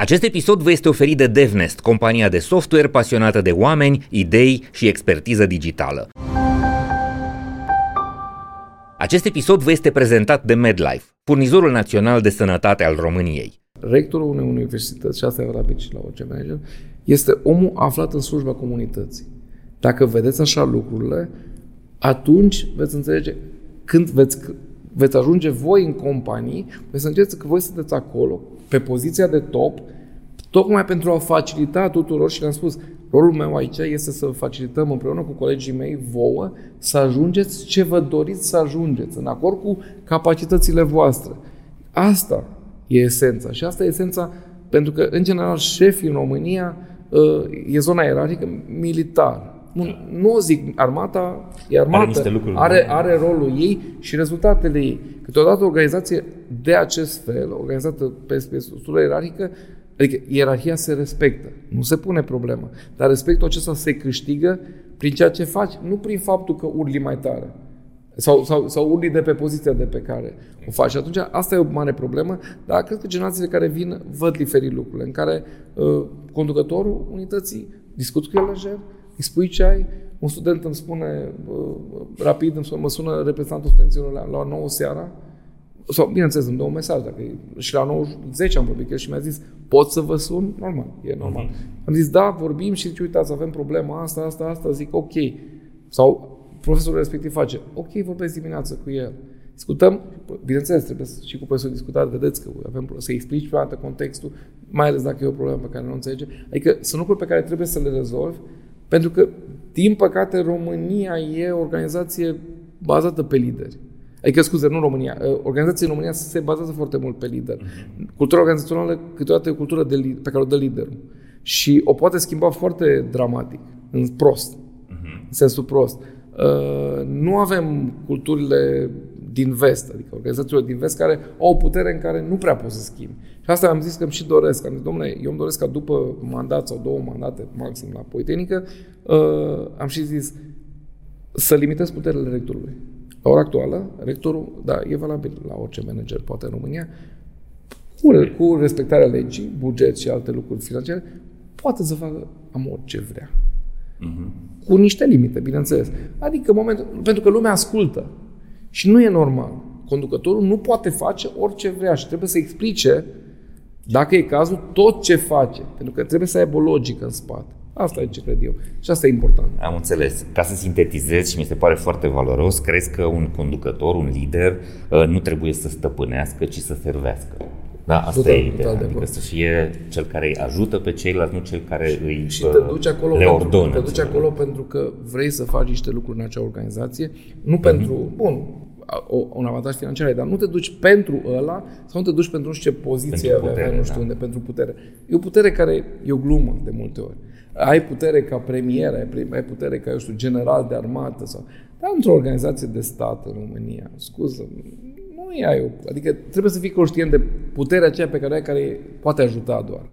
Acest episod vă este oferit de DevNest, compania de software pasionată de oameni, idei și expertiză digitală. Acest episod vă este prezentat de MedLife, furnizorul național de sănătate al României. Rectorul unei universități, și asta e valabil și la orice manager, este omul aflat în slujba comunității. Dacă vedeți așa lucrurile, atunci veți înțelege când veți, veți ajunge voi în companii, veți înțelege că voi sunteți acolo, pe poziția de top, tocmai pentru a facilita tuturor și le-am spus, rolul meu aici este să facilităm împreună cu colegii mei vouă să ajungeți ce vă doriți să ajungeți, în acord cu capacitățile voastre. Asta e esența și asta e esența pentru că, în general, șefii în România uh, e zona ierarhică militar. Nu, nu zic, armata e armată, are, lucruri are, are rolul ei și rezultatele ei. Câteodată o organizație de acest fel, organizată pe, pe structură ierarhică, adică ierarhia se respectă, nu se pune problemă, dar respectul acesta se câștigă prin ceea ce faci, nu prin faptul că urli mai tare. Sau, sau, sau urli de pe poziția de pe care o faci. Și atunci asta e o mare problemă, dar cred că generațiile care vin văd diferit lucrurile, în care uh, conducătorul unității discută cu el lejer, îi spui ce ai, un student îmi spune uh, rapid, îmi spune, mă sună reprezentantul studenților la, la 9 seara, sau, bineînțeles, îmi dă un mesaj, dacă e, și la 9, 10 am vorbit cu el și mi-a zis, pot să vă sun? Normal, e normal. Uh-huh. Am zis, da, vorbim și zice, uitați, avem problema asta, asta, asta, zic, ok. Sau profesorul respectiv face, ok, vorbesc dimineața cu el. Discutăm, bineînțeles, trebuie și cu profesorul discutat, vedeți că avem să explici pe dată contextul, mai ales dacă e o problemă pe care nu o înțelege. Adică sunt lucruri pe care trebuie să le rezolvi, pentru că, din păcate, România e o organizație bazată pe lideri. Adică, scuze, nu România. Uh, organizația în România se bazează foarte mult pe lider. Uh-huh. Cultura organizațională câteodată e o cultură de, pe care o dă liderul. Și o poate schimba foarte dramatic, în prost, uh-huh. în sensul prost. Uh, nu avem culturile din vest, adică organizațiile din vest care au o putere în care nu prea poți să schimbi. Și asta am zis că îmi și doresc. Am zis, domnule, eu îmi doresc ca după mandat sau două mandate maxim la Politehnică, uh, am și zis să limitez puterile rectorului. La ora actuală, rectorul, da, e valabil la orice manager, poate în România, cu, cu respectarea legii, buget și alte lucruri financiare, poate să facă am orice vrea. Uh-huh. Cu niște limite, bineînțeles. Adică, momentul, pentru că lumea ascultă. Și nu e normal. Conducătorul nu poate face orice vrea și trebuie să explice, dacă e cazul, tot ce face. Pentru că trebuie să aibă o logică în spate. Asta e ce cred eu. Și asta e important. Am înțeles. Ca să sintetizez și mi se pare foarte valoros, crezi că un conducător, un lider, uh, nu trebuie să stăpânească, ci să servească. Da, asta total, e ideea. Adică să fie cel care îi ajută pe ceilalți, nu cel care îi și te duci acolo le pentru, ordonă. Te duci acolo pentru că vrei să faci niște lucruri în acea organizație, nu mm-hmm. pentru, bun, o, un avantaj financiar, dar nu te duci pentru ăla sau nu te duci pentru nu știu ce poziție pentru putere, avea, nu știu da. unde, pentru putere. E o putere care e o glumă de multe ori ai putere ca premier, ai putere ca, eu știu, general de armată sau... Dar într-o organizație de stat în România, scuză, nu ai o... Adică trebuie să fii conștient de puterea aceea pe care ai, care poate ajuta doar.